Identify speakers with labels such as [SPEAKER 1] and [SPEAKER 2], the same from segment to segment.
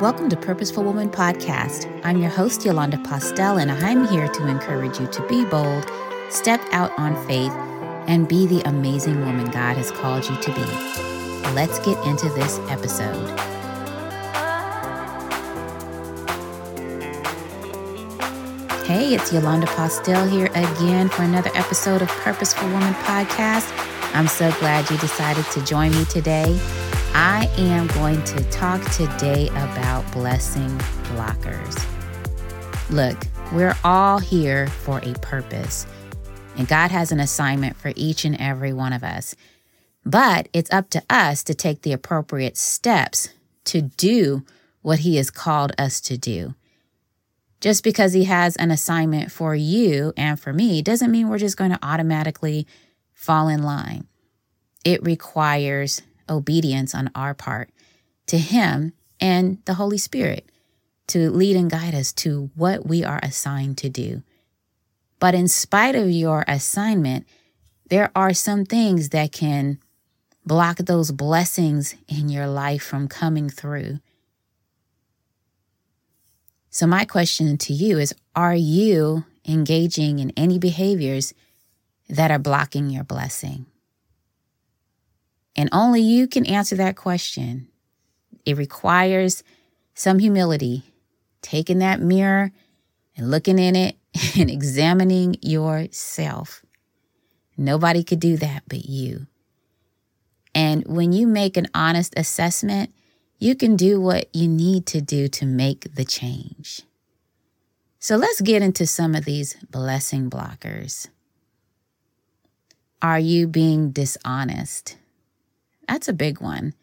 [SPEAKER 1] Welcome to Purposeful Woman Podcast. I'm your host, Yolanda Postel, and I'm here to encourage you to be bold, step out on faith, and be the amazing woman God has called you to be. Let's get into this episode. Hey, it's Yolanda Postel here again for another episode of Purposeful Woman Podcast. I'm so glad you decided to join me today. I am going to talk today about blessing blockers. Look, we're all here for a purpose, and God has an assignment for each and every one of us. But it's up to us to take the appropriate steps to do what He has called us to do. Just because He has an assignment for you and for me doesn't mean we're just going to automatically fall in line. It requires obedience on our part to Him and the Holy Spirit to lead and guide us to what we are assigned to do. But in spite of your assignment, there are some things that can block those blessings in your life from coming through. So, my question to you is Are you engaging in any behaviors that are blocking your blessing? And only you can answer that question. It requires some humility, taking that mirror and looking in it and examining yourself. Nobody could do that but you. And when you make an honest assessment, you can do what you need to do to make the change. So let's get into some of these blessing blockers. Are you being dishonest? That's a big one.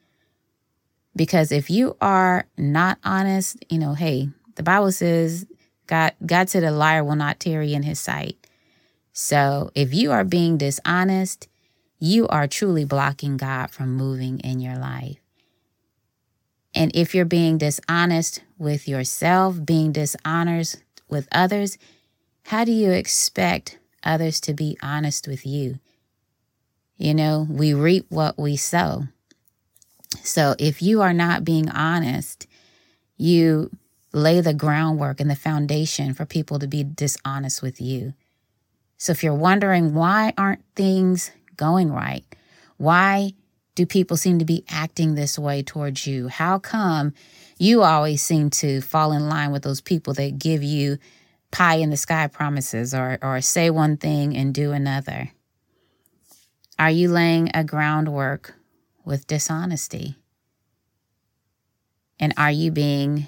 [SPEAKER 1] Because if you are not honest, you know, hey, the Bible says God God said a liar will not tarry in his sight. So if you are being dishonest, you are truly blocking God from moving in your life. And if you're being dishonest with yourself, being dishonest with others, how do you expect others to be honest with you? You know, we reap what we sow. So if you are not being honest, you lay the groundwork and the foundation for people to be dishonest with you. So if you're wondering why aren't things going right? Why do people seem to be acting this way towards you? How come you always seem to fall in line with those people that give you pie in the sky promises or or say one thing and do another? Are you laying a groundwork with dishonesty? And are you being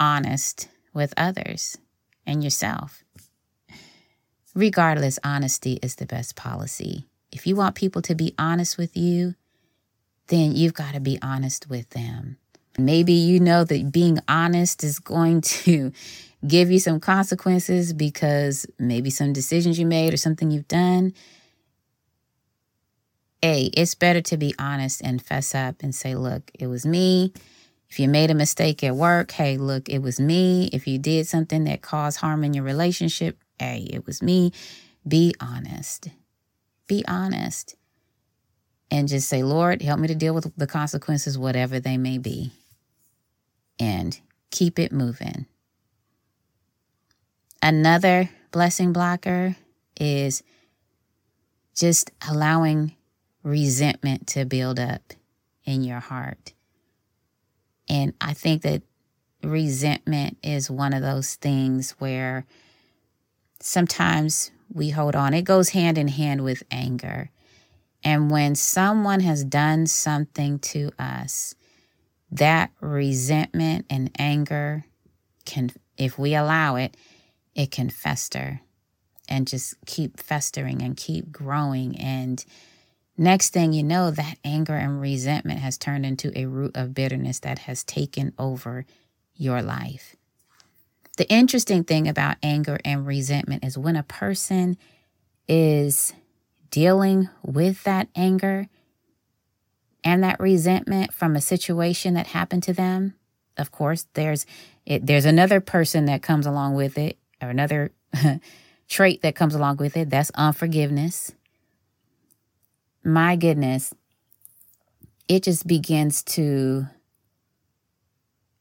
[SPEAKER 1] honest with others and yourself? Regardless, honesty is the best policy. If you want people to be honest with you, then you've got to be honest with them. Maybe you know that being honest is going to give you some consequences because maybe some decisions you made or something you've done a, it's better to be honest and fess up and say, look, it was me. If you made a mistake at work, hey, look, it was me. If you did something that caused harm in your relationship, hey, it was me. Be honest. Be honest. And just say, Lord, help me to deal with the consequences, whatever they may be. And keep it moving. Another blessing blocker is just allowing resentment to build up in your heart. And I think that resentment is one of those things where sometimes we hold on. It goes hand in hand with anger. And when someone has done something to us, that resentment and anger can, if we allow it, it can fester and just keep festering and keep growing. And Next thing you know, that anger and resentment has turned into a root of bitterness that has taken over your life. The interesting thing about anger and resentment is when a person is dealing with that anger and that resentment from a situation that happened to them, of course, there's it, there's another person that comes along with it, or another trait that comes along with it. That's unforgiveness my goodness, it just begins to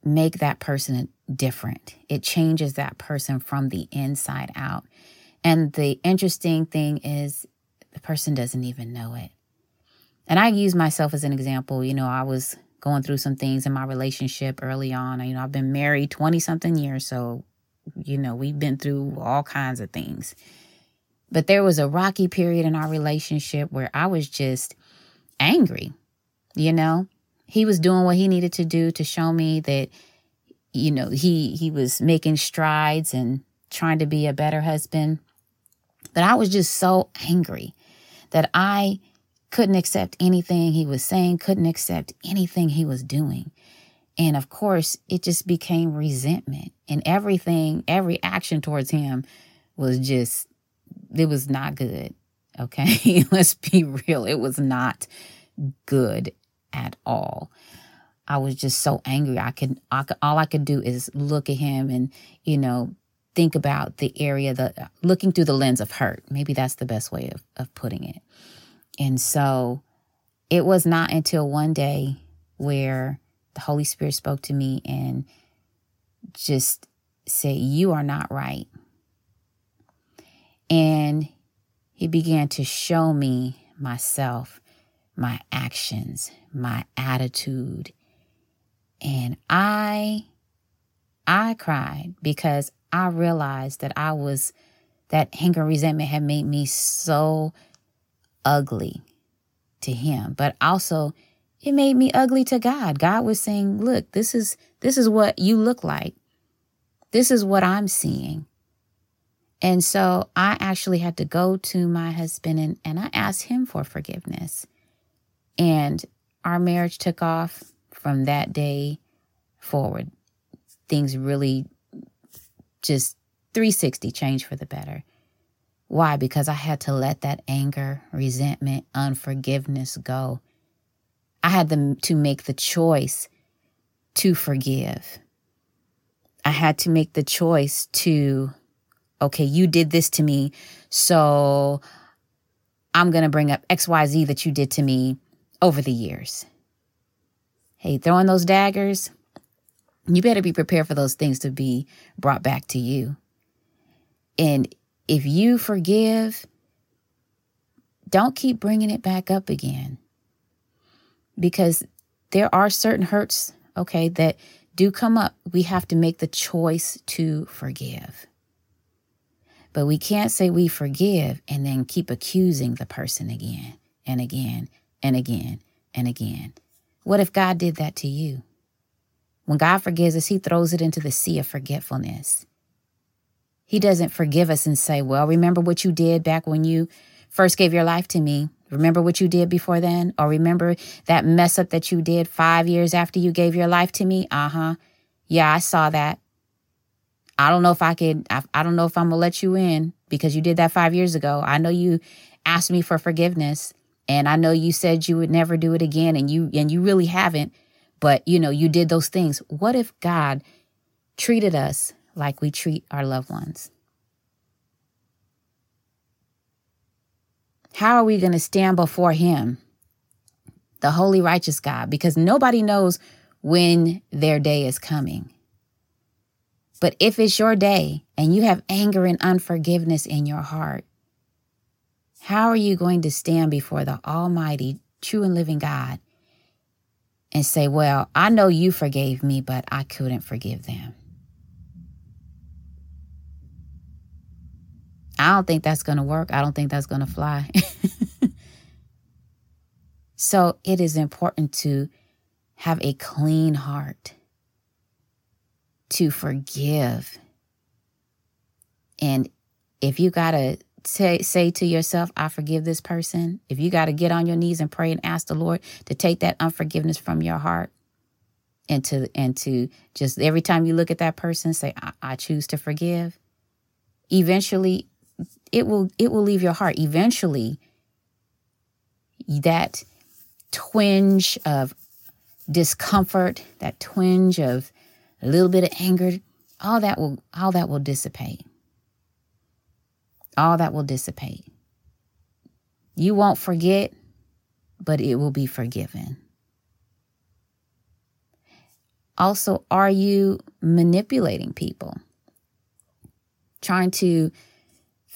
[SPEAKER 1] make that person different. It changes that person from the inside out. And the interesting thing is, the person doesn't even know it. And I use myself as an example. You know, I was going through some things in my relationship early on. You know, I've been married 20 something years. So, you know, we've been through all kinds of things. But there was a rocky period in our relationship where I was just angry. You know, he was doing what he needed to do to show me that, you know, he he was making strides and trying to be a better husband. But I was just so angry that I couldn't accept anything he was saying, couldn't accept anything he was doing. And of course, it just became resentment. And everything, every action towards him was just, it was not good. Okay. Let's be real. It was not good at all. I was just so angry. I could, I could, all I could do is look at him and, you know, think about the area that looking through the lens of hurt. Maybe that's the best way of, of putting it. And so it was not until one day where the Holy Spirit spoke to me and just said, You are not right. And he began to show me myself, my actions, my attitude. And I I cried because I realized that I was that anger resentment had made me so ugly to him, but also it made me ugly to God. God was saying, "Look, this is this is what you look like. This is what I'm seeing." And so I actually had to go to my husband and, and I asked him for forgiveness. And our marriage took off from that day forward. Things really just 360 changed for the better. Why? Because I had to let that anger, resentment, unforgiveness go. I had to make the choice to forgive. I had to make the choice to, okay, you did this to me, so I'm going to bring up XYZ that you did to me over the years. Hey, throwing those daggers, you better be prepared for those things to be brought back to you. And if you forgive, don't keep bringing it back up again. Because there are certain hurts, okay, that do come up. We have to make the choice to forgive. But we can't say we forgive and then keep accusing the person again and again and again and again. What if God did that to you? When God forgives us, He throws it into the sea of forgetfulness. He doesn't forgive us and say, Well, remember what you did back when you first gave your life to me? Remember what you did before then? Or remember that mess up that you did five years after you gave your life to me? Uh huh. Yeah, I saw that. I don't know if I could, I, I don't know if I'm going to let you in because you did that five years ago. I know you asked me for forgiveness and I know you said you would never do it again and you, and you really haven't, but you know, you did those things. What if God treated us like we treat our loved ones? How are we going to stand before Him, the holy, righteous God? Because nobody knows when their day is coming. But if it's your day and you have anger and unforgiveness in your heart, how are you going to stand before the Almighty, true and living God and say, Well, I know you forgave me, but I couldn't forgive them? I don't think that's going to work. I don't think that's going to fly. so it is important to have a clean heart, to forgive. And if you got to say, say to yourself, I forgive this person, if you got to get on your knees and pray and ask the Lord to take that unforgiveness from your heart, and to and to just every time you look at that person say I, I choose to forgive eventually it will it will leave your heart eventually that twinge of discomfort that twinge of a little bit of anger all that will all that will dissipate all that will dissipate you won't forget but it will be forgiven Also, are you manipulating people? Trying to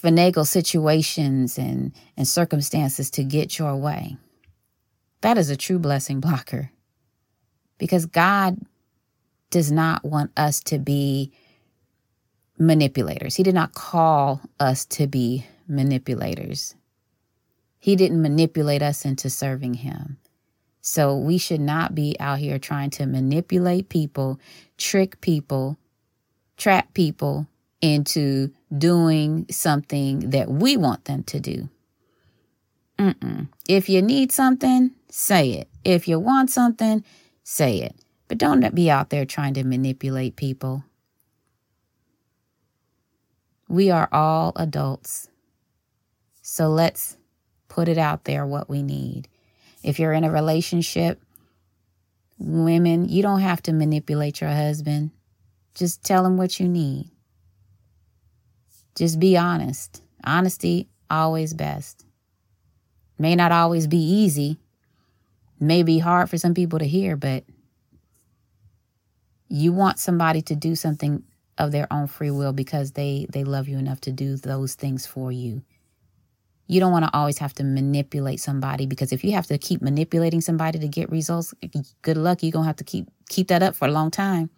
[SPEAKER 1] finagle situations and, and circumstances to get your way. That is a true blessing blocker because God does not want us to be manipulators. He did not call us to be manipulators. He didn't manipulate us into serving Him. So we should not be out here trying to manipulate people, trick people, trap people into doing something that we want them to do. Mm-mm. If you need something, say it. If you want something, say it. But don't be out there trying to manipulate people. We are all adults. So let's put it out there what we need. If you're in a relationship, women, you don't have to manipulate your husband. Just tell him what you need. Just be honest. Honesty, always best. May not always be easy, may be hard for some people to hear, but you want somebody to do something of their own free will because they they love you enough to do those things for you. You don't want to always have to manipulate somebody because if you have to keep manipulating somebody to get results, good luck. You're going to have to keep keep that up for a long time.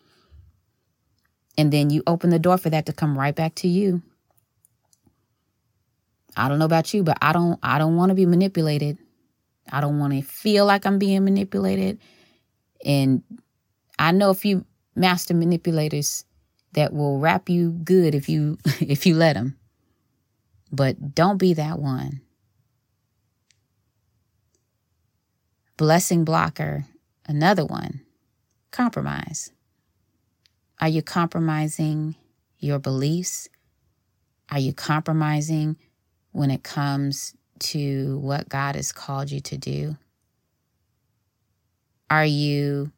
[SPEAKER 1] And then you open the door for that to come right back to you. I don't know about you, but I don't I don't want to be manipulated. I don't want to feel like I'm being manipulated. And I know if few master manipulators that will wrap you good if you if you let them. But don't be that one. Blessing blocker, another one. Compromise. Are you compromising your beliefs? Are you compromising when it comes to what God has called you to do? Are you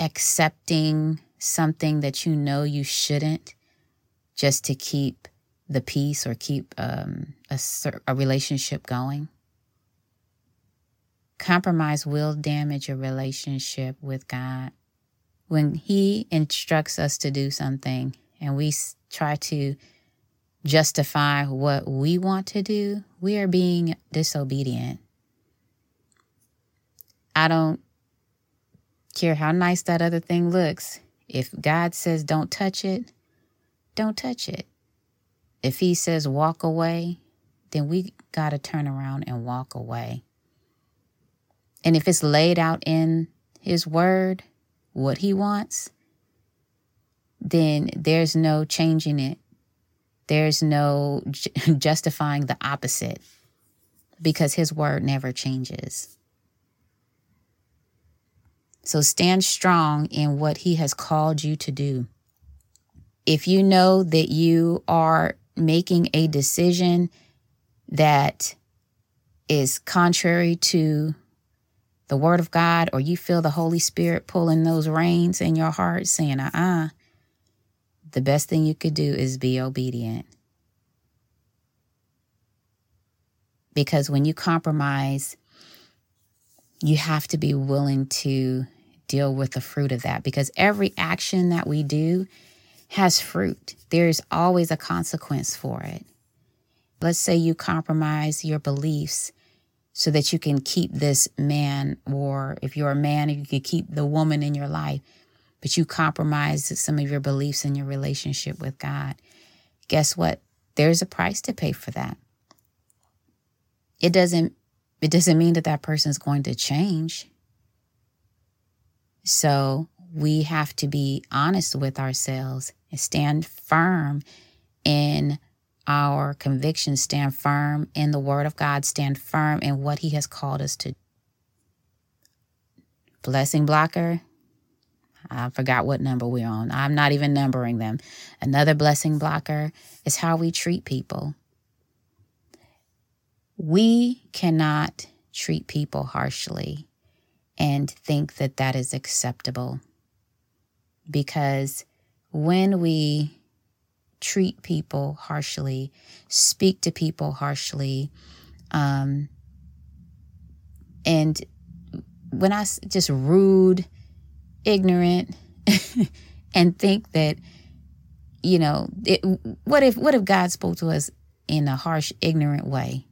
[SPEAKER 1] accepting something that you know you shouldn't just to keep the peace or keep um, a, a relationship going. Compromise will damage a relationship with God. When He instructs us to do something and we try to justify what we want to do, we are being disobedient. I don't care how nice that other thing looks. If God says don't touch it, don't touch it. If he says walk away, then we got to turn around and walk away. And if it's laid out in his word, what he wants, then there's no changing it. There's no justifying the opposite because his word never changes. So stand strong in what he has called you to do. If you know that you are making a decision that is contrary to the word of God, or you feel the Holy Spirit pulling those reins in your heart, saying, uh uh-uh, uh, the best thing you could do is be obedient. Because when you compromise, you have to be willing to deal with the fruit of that because every action that we do has fruit. There's always a consequence for it. Let's say you compromise your beliefs so that you can keep this man, or if you're a man, you can keep the woman in your life, but you compromise some of your beliefs in your relationship with God. Guess what? There's a price to pay for that. It doesn't it doesn't mean that that person is going to change. So we have to be honest with ourselves and stand firm in our convictions, stand firm in the Word of God, stand firm in what He has called us to. Blessing blocker. I forgot what number we're on. I'm not even numbering them. Another blessing blocker is how we treat people. We cannot treat people harshly and think that that is acceptable because when we treat people harshly, speak to people harshly, um, and when I just rude, ignorant and think that you know it, what if what if god spoke to us in a harsh ignorant way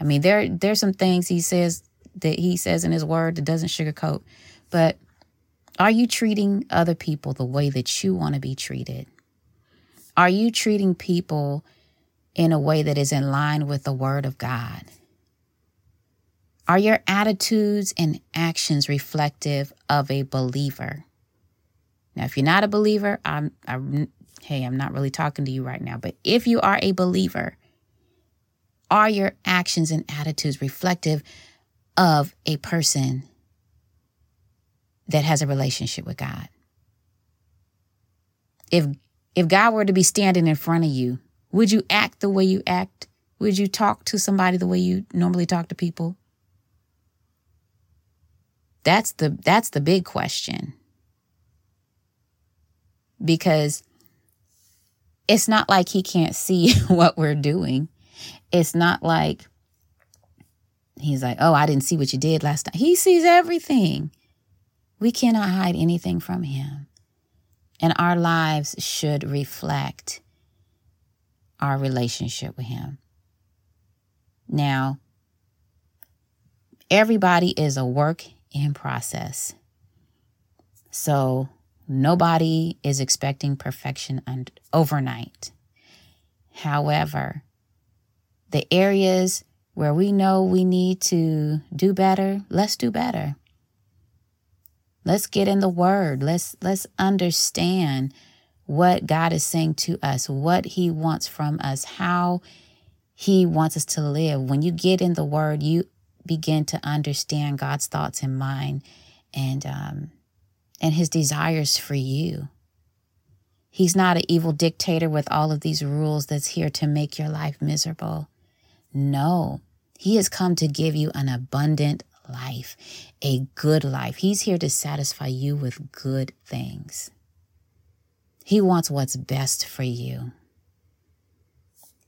[SPEAKER 1] i mean there there's some things he says that he says in his word that doesn't sugarcoat. But are you treating other people the way that you want to be treated? Are you treating people in a way that is in line with the word of god? Are your attitudes and actions reflective of a believer? Now, if you're not a believer, I'm, I'm hey, I'm not really talking to you right now, but if you are a believer, are your actions and attitudes reflective of a person that has a relationship with God? If if God were to be standing in front of you, would you act the way you act? Would you talk to somebody the way you normally talk to people? That's the that's the big question. Because it's not like he can't see what we're doing. It's not like he's like, "Oh, I didn't see what you did last time." He sees everything. We cannot hide anything from him. And our lives should reflect our relationship with him. Now, everybody is a work in process. So nobody is expecting perfection overnight. However, the areas where we know we need to do better, let's do better. Let's get in the word. Let's let's understand what God is saying to us, what he wants from us, how he wants us to live. When you get in the word, you begin to understand God's thoughts and mind and um, and his desires for you. He's not an evil dictator with all of these rules that's here to make your life miserable. No, he has come to give you an abundant life, a good life. He's here to satisfy you with good things. He wants what's best for you.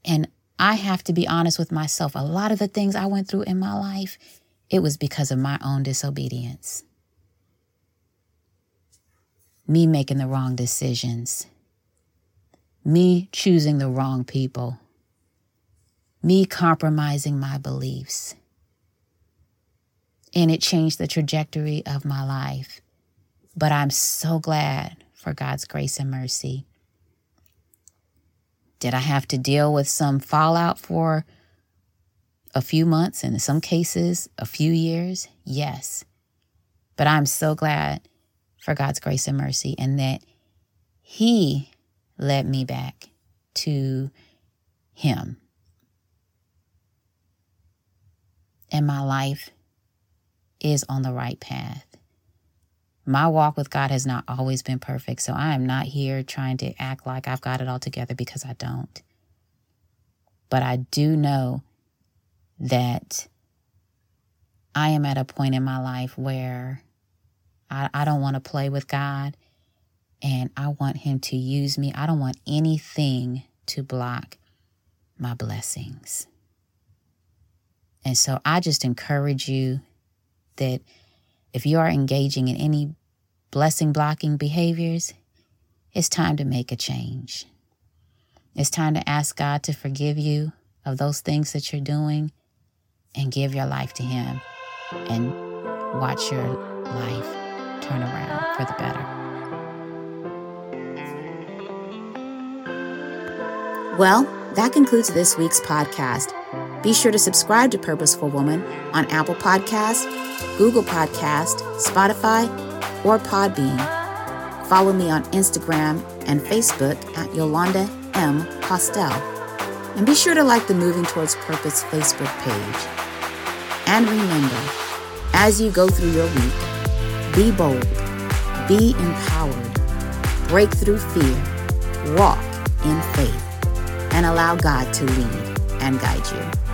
[SPEAKER 1] And I have to be honest with myself. A lot of the things I went through in my life, it was because of my own disobedience. Me making the wrong decisions. Me choosing the wrong people. Me compromising my beliefs. And it changed the trajectory of my life. But I'm so glad for God's grace and mercy did I have to deal with some fallout for a few months and in some cases a few years? Yes. But I'm so glad for God's grace and mercy and that He led me back to Him. And my life is on the right path. My walk with God has not always been perfect, so I am not here trying to act like I've got it all together because I don't. But I do know that I am at a point in my life where I, I don't want to play with God and I want Him to use me. I don't want anything to block my blessings. And so I just encourage you that if you are engaging in any blessing blocking behaviors, it's time to make a change. It's time to ask God to forgive you of those things that you're doing and give your life to Him and watch your life turn around for the better.
[SPEAKER 2] Well, that concludes this week's podcast. Be sure to subscribe to Purposeful Woman on Apple Podcast, Google Podcast, Spotify, or Podbean. Follow me on Instagram and Facebook at Yolanda M. Postel. And be sure to like the Moving Towards Purpose Facebook page. And remember, as you go through your week, be bold, be empowered, break through fear, walk in faith, and allow God to lead and guide you.